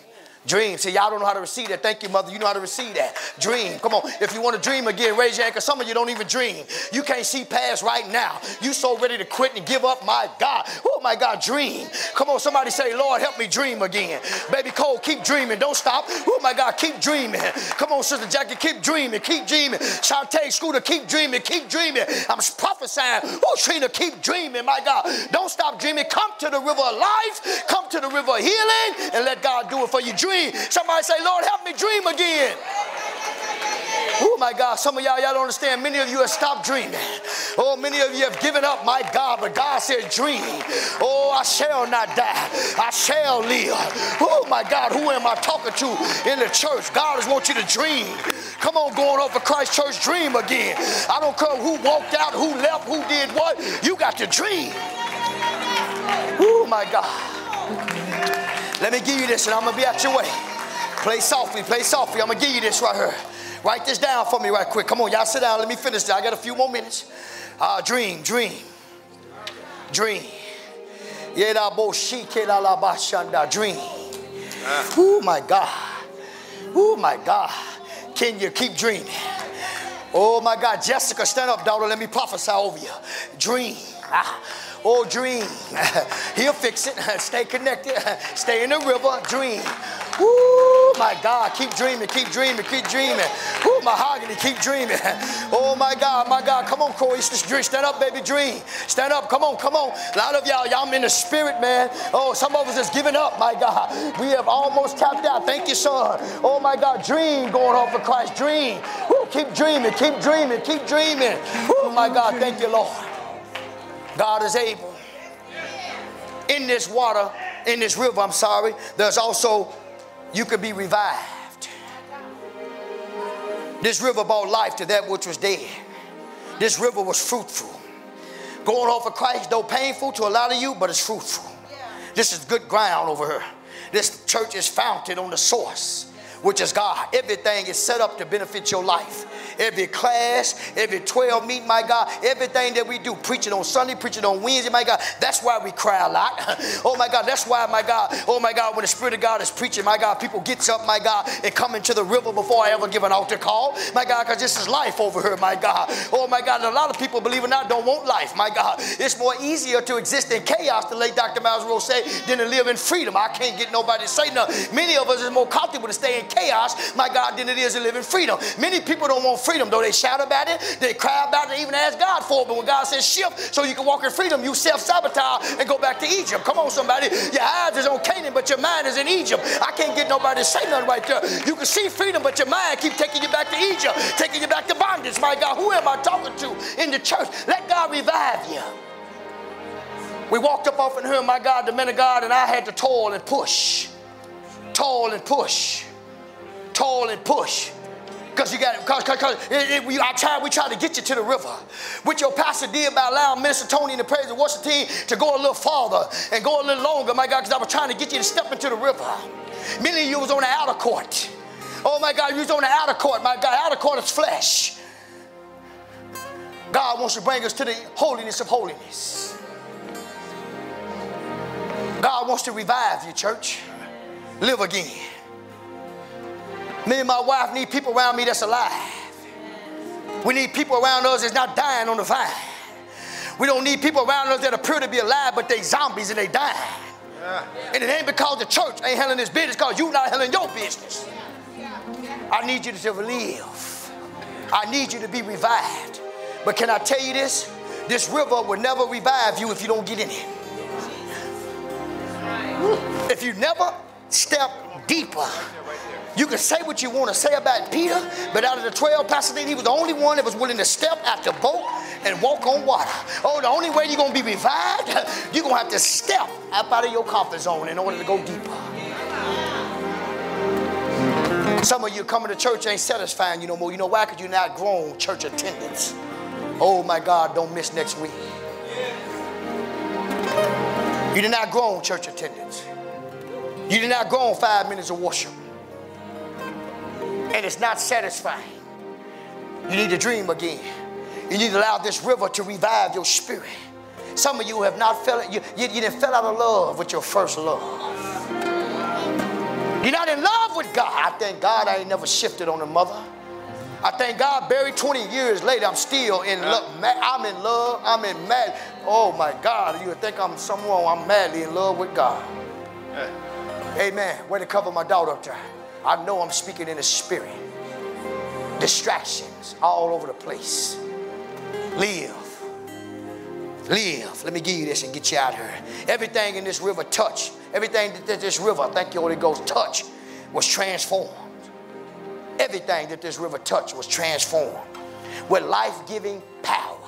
Dream. See, y'all don't know how to receive that. Thank you, mother. You know how to receive that. Dream. Come on. If you want to dream again, raise your hand because some of you don't even dream. You can't see past right now. You so ready to quit and give up. My God. Oh, my God. Dream. Come on. Somebody say, Lord, help me dream again. Baby Cole, keep dreaming. Don't stop. Oh, my God. Keep dreaming. Come on, Sister Jackie. Keep dreaming. Keep dreaming. Shantae Scooter, keep dreaming. Keep dreaming. I'm prophesying. Oh, Trina, keep dreaming. My God. Don't stop dreaming. Come to the river of life. Come to the river of healing and let God do it for you. Dream dream. Somebody say, Lord, help me dream again. Oh my God, some of y'all, y'all don't understand. Many of you have stopped dreaming. Oh, many of you have given up, my God, but God said, dream. Oh, I shall not die. I shall live. Oh my God, who am I talking to in the church? God just wants you to dream. Come on, going over Christ Church, dream again. I don't care who walked out, who left, who did what. You got to dream. Oh my God. Let me give you this and I'm going to be out your way. Play softly, play softly. I'm going to give you this right here. Write this down for me right quick. Come on, y'all sit down. Let me finish this. I got a few more minutes. Uh, dream, dream, dream. Yeah, da bo shiki la la bashanda dream. Oh my God. Oh my God. Can you keep dreaming? Oh my God. Jessica, stand up, daughter. Let me prophesy over you. Dream. Ah. Oh, dream. *laughs* He'll fix it. *laughs* Stay connected. *laughs* Stay in the river. Dream. Ooh, my God. Keep dreaming. Keep dreaming. Keep dreaming. Ooh, mahogany. Keep dreaming. Oh, my God. My God. Come on, Corey. Stand up, baby. Dream. Stand up. Come on. Come on. A lot of y'all, y'all in the spirit, man. Oh, some of us is giving up, my God. We have almost tapped out. Thank you, son. Oh, my God. Dream going on for Christ. Dream. Ooh, keep dreaming. Keep dreaming. Keep dreaming. Oh, my God. Thank you, Lord. God is able. In this water, in this river, I'm sorry, there's also, you could be revived. This river brought life to that which was dead. This river was fruitful. Going off of Christ, though painful to a lot of you, but it's fruitful. This is good ground over here. This church is founded on the source, which is God. Everything is set up to benefit your life. every class, every 12 meet, my God, everything that we do, preaching on Sunday, preaching on Wednesday, my God, that's why we cry a lot. *laughs* oh my God, that's why, my God, oh my God, when the Spirit of God is preaching, my God, people gets up, my God, and come into the river before I ever give an altar call, my God, because this is life over here, my God. Oh my God, a lot of people, believe it or not, don't want life, my God. It's more easier to exist in chaos, the late Dr. Myles Munroe say, than to live in freedom. I can't get nobody to say nothing. Many of us is more comfortable to stay in chaos, my God, than it is to live in freedom. Many people don't want freedom, though they shout about it, they cry about it, they even ask God for it. But when God says shift so you can walk in freedom, you self sabotage and go back to Egypt. Come on, somebody. Your eyes is on Canaan, but your mind is in Egypt. I can't get nobody to say nothing right there. You can see freedom, but your mind keep taking you back to Egypt, taking you back to bondage. My God, who am I talking to in the church? Let God revive you. We walked up off in here, my God, the men of God, and I had to toil and push. Toil and push. Toil and push. Because you got, because, because cause. I tried, we tried to get you to the river. Which your pastor did by allowing Minister Tony and the praise and worship team to go a little farther and go a little longer, my God, because I was trying to get you to step into the river. Many of you was on the outer court. Oh my God, you was on the outer court. My God, outer court is flesh. God wants to bring us to the holiness of holiness. God wants to revive you, church. Live again. Me and my wife need people around me that's alive. We need people around us that's not dying on the vine. We don't need people around us that appear to be alive, but they zombies and they dying. Yeah. And it ain't because the church ain't handling this business, because you not handling your business. I need you to live. I need you to be revived. But can I tell you this? This river will never revive you if you don't get in it. If you never step deeper, you can say what you want to say about Peter, but out of the 12 pastors, he was the only one that was willing to step out the boat and walk on water. Oh, the only way you're going to be revived, *laughs* you're going to have to step up out of your comfort zone in order to go deeper. Some of you coming to church ain't satisfying you no more. You know why? Because you're not grown church attendance. Oh my God, don't miss next week. You did not grow on church attendance. You did not grow on five minutes of worship. And it's not satisfying. You need to dream again. You need to allow this river to revive your spirit. Some of you have not felt you, you, you didn't fell out of love with your first love. You're not in love with God. I thank God I ain't never shifted on a mother. I thank God buried 20 years later, I'm still in love. I'm in love. I'm in mad. Oh my God, you would think I'm someone, I'm madly in love with God. Amen. Where to cover my daughter up there. I know I'm speaking in the spirit. Distractions all over the place. Live. Live. Let me give you this and get you out here. Everything in this river touch, everything that this river, thank you, Holy Ghost, touch was transformed. Everything that this river touched was transformed with life-giving power.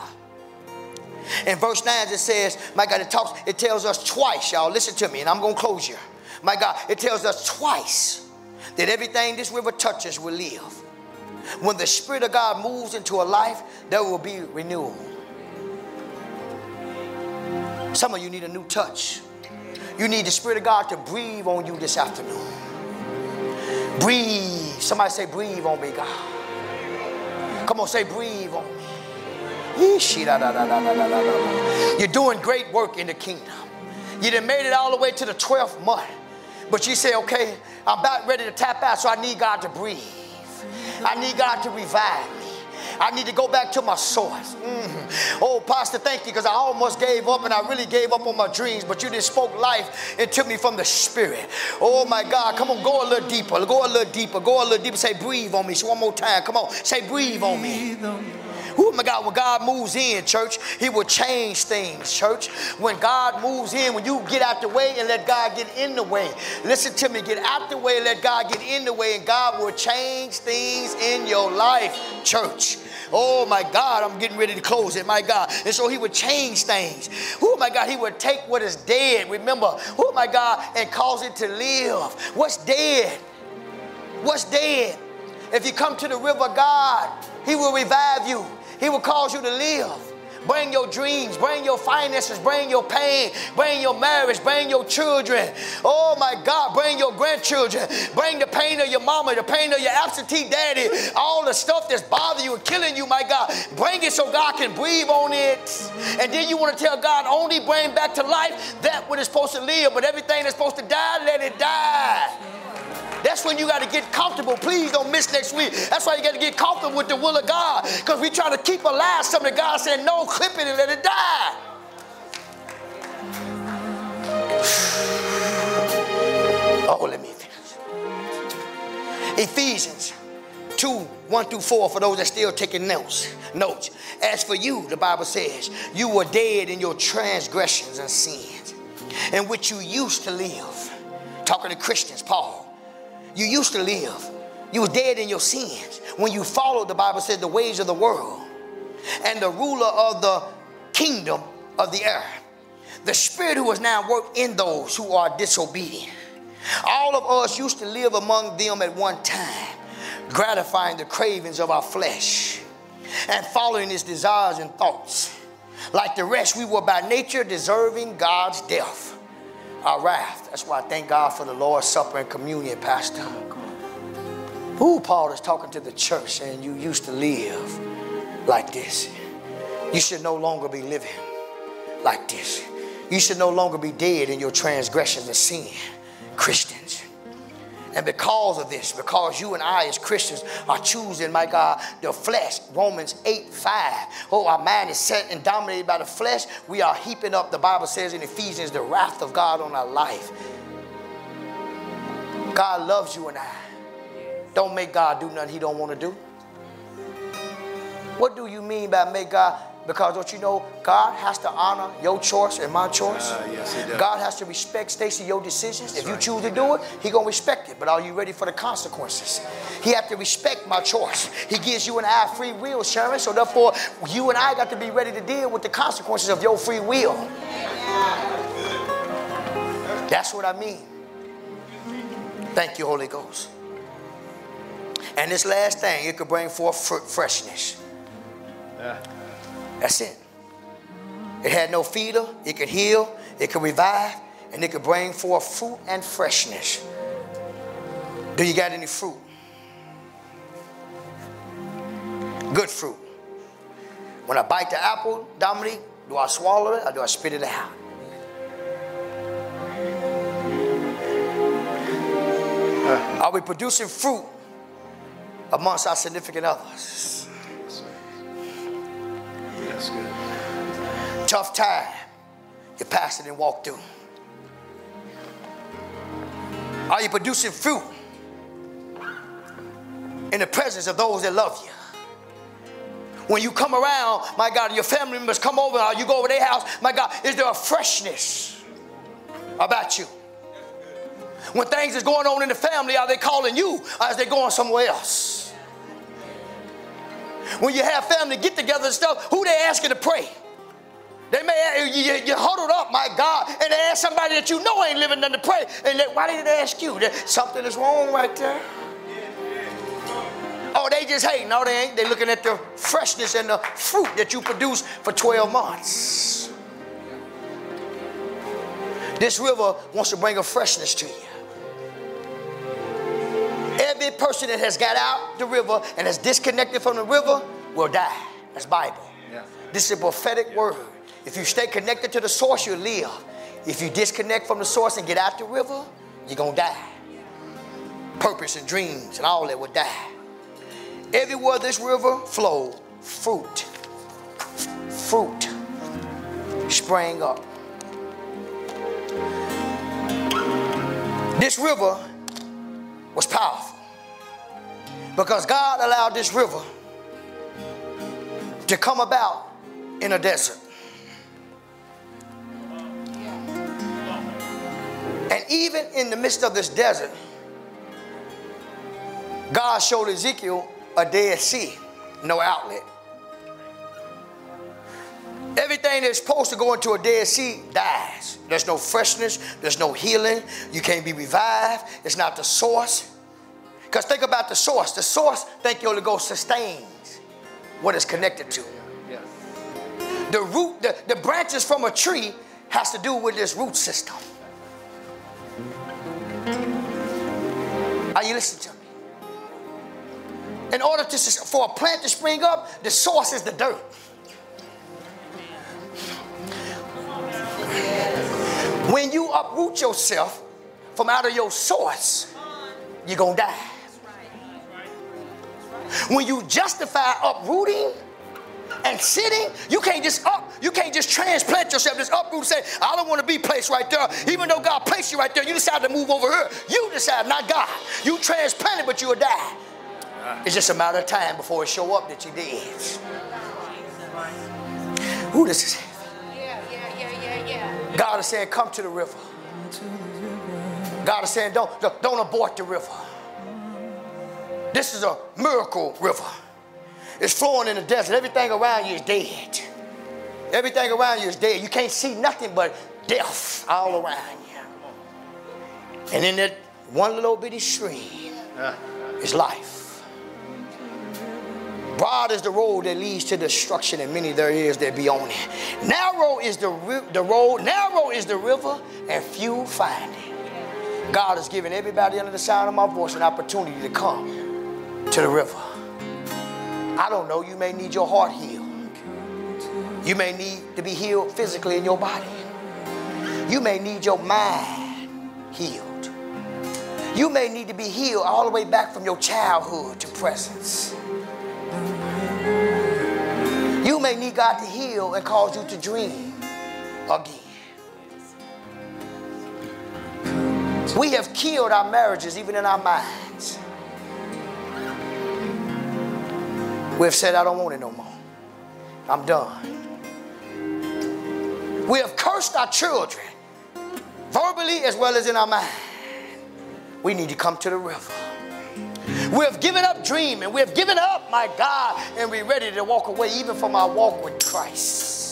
In verse 9, it says, my God, it talks, it tells us twice, y'all. Listen to me, and I'm gonna close you. My God, it tells us twice that everything this river touches will live. When the Spirit of God moves into a life, there will be renewal. Some of you need a new touch. You need the Spirit of God to breathe on you this afternoon. Breathe. Somebody say, breathe on me, God. Come on, say, breathe on me. You're doing great work in the kingdom. You done made it all the way to the 12th month. But you say, okay, I'm about ready to tap out, so I need God to breathe. I need God to revive me. I need to go back to my source. Mm-hmm. Oh, Pastor, thank you, because I almost gave up and I really gave up on my dreams, but you just spoke life into me from the Spirit. Oh, my God. Come on, go a little deeper. Go a little deeper. Go a little deeper. Say, breathe on me. So one more time. Come on. Say, breathe on me. Oh my God, when God moves in, church, He will change things, church. When God moves in, when you get out the way and let God get in the way, listen to me, get out the way, let God get in the way, and God will change things in your life, church. Oh my God, I'm getting ready to close it, my God. And so he would change things. Oh my God, he would take what is dead, remember, oh my God, and cause it to live. What's dead? What's dead? If you come to the river God, he will revive you. He will cause you to live. bring your dreams, bring your finances, bring your pain, bring your marriage, bring your children. Oh my God, bring your grandchildren, bring the pain of your mama, the pain of your absentee daddy, all the stuff that's bothering you and killing you, my God. Bring it so God can breathe on it. And then you want to tell God, only bring back to life that what is supposed to live, but everything that's supposed to die, let it die. That's when you got to get comfortable. Please don't miss next week. That's why you got to get comfortable with the will of God. Because we try to keep alive something God said, no, clip it and let it die. *sighs* Oh, let me finish. Ephesians 2, 1 through 4, for those that still taking notes. Notes. As for you, the Bible says, you were dead in your transgressions and sins, in which you used to live. Talking to Christians, Paul you used to live. You were dead in your sins when you followed, the Bible said, the ways of the world and the ruler of the kingdom of the air. The spirit who is now worked in those who are disobedient. All of us used to live among them at one time, gratifying the cravings of our flesh and following its desires and thoughts. Like the rest, we were by nature deserving God's death our wrath. That's why I thank God for the Lord's Supper and communion, Pastor. Who Paul is talking to the church saying you used to live like this. You should no longer be living like this. You should no longer be dead in your transgressions and sin, Christians. And because of this, because you and I as Christians are choosing, my God, the flesh, Romans 8 5. Oh, our mind is set and dominated by the flesh. We are heaping up, the Bible says in Ephesians, the wrath of God on our life. God loves you and I. Don't make God do nothing he don't want to do. What do you mean by make God because don't you know God has to honor your choice and my choice? Uh, yes, he does. God has to respect, Stacy, your decisions. That's if you choose to do it, He gonna respect it. But are you ready for the consequences? He have to respect my choice. He gives you and I free will, Sharon. So therefore, you and I got to be ready to deal with the consequences of your free will. That's what I mean. Thank you, Holy Ghost. And this last thing, it could bring forth freshness. Yeah. That's it. It had no feeder, it could heal, it could revive, and it could bring forth fruit and freshness. Do you got any fruit? Good fruit. When I bite the apple, Dominique, do I swallow it or do I spit it out? Are we producing fruit amongst our significant others? That's good. Tough time. Your pastor didn't walk through. Are you producing fruit in the presence of those that love you? When you come around, my God, and your family members come over, or you go over their house, my God, is there a freshness about you? When things is going on in the family, are they calling you or is they going somewhere else? When you have family get together and stuff, who they asking to pray? They may you, you, huddled up, my God, and they ask somebody that you know ain't living nothing to pray. And they, why did they ask you? Something is wrong right there. Oh, they just hate. No, they ain't. They looking at the freshness and the fruit that you produce for 12 months. This river wants to bring a freshness to you. Person that has got out the river and has disconnected from the river will die. That's Bible. Yeah. This is a prophetic word. If you stay connected to the source, you'll live. If you disconnect from the source and get out the river, you're going to die. Purpose and dreams and all that will die. Everywhere this river flowed, fruit, fruit sprang up. This river was powerful because God allowed this river to come about in a desert. And even in the midst of this desert, God showed Ezekiel a Dead Sea, no outlet. Everything that's supposed to go into a Dead Sea dies. There's no freshness, there's no healing, you can't be revived, it's not the source. Because think about the source. The source, thank you, Holy Ghost, sustains what it's connected to. the root, the, the branches from a tree has to do with this root system. Are you listening to me? In order to, for a plant to spring up, the source is the dirt. When you uproot yourself from out of your source, you're going to die. When you justify uprooting and sitting, you can't just up, you can't just transplant yourself, just uproot and say, I don't want to be placed right there. Even though God placed you right there, you decide to move over here. You decide, not God. You transplanted, but you will die. Ah. It's just a matter of time before it show up that you did. Who this is Yeah, yeah, yeah, yeah, yeah. God is saying, come to the river. God is saying, don't, don't, don't abort the river. This is a miracle river. It's flowing in the desert. Everything around you is dead. Everything around you is dead. You can't see nothing but death all around you. And in that one little bitty stream is life. Broad is the road that leads to destruction, and many there is that be on it. Narrow is the, ri- the road, narrow is the river, and few find it. God has given everybody under the sound of my voice an opportunity to come to the river. I don't know, you may need your heart healed. You may need to be healed physically in your body. You may need your mind healed. You may need to be healed all the way back from your childhood to presence. You may need God to heal and cause you to dream again. We have killed our marriages, even in our minds. We've said, I don't want it no more. I'm done. We have cursed our children, verbally as well as in our mind. We need to come to the river. We have given up dreaming. We have given up, my God, and we're ready to walk away even from our walk with Christ.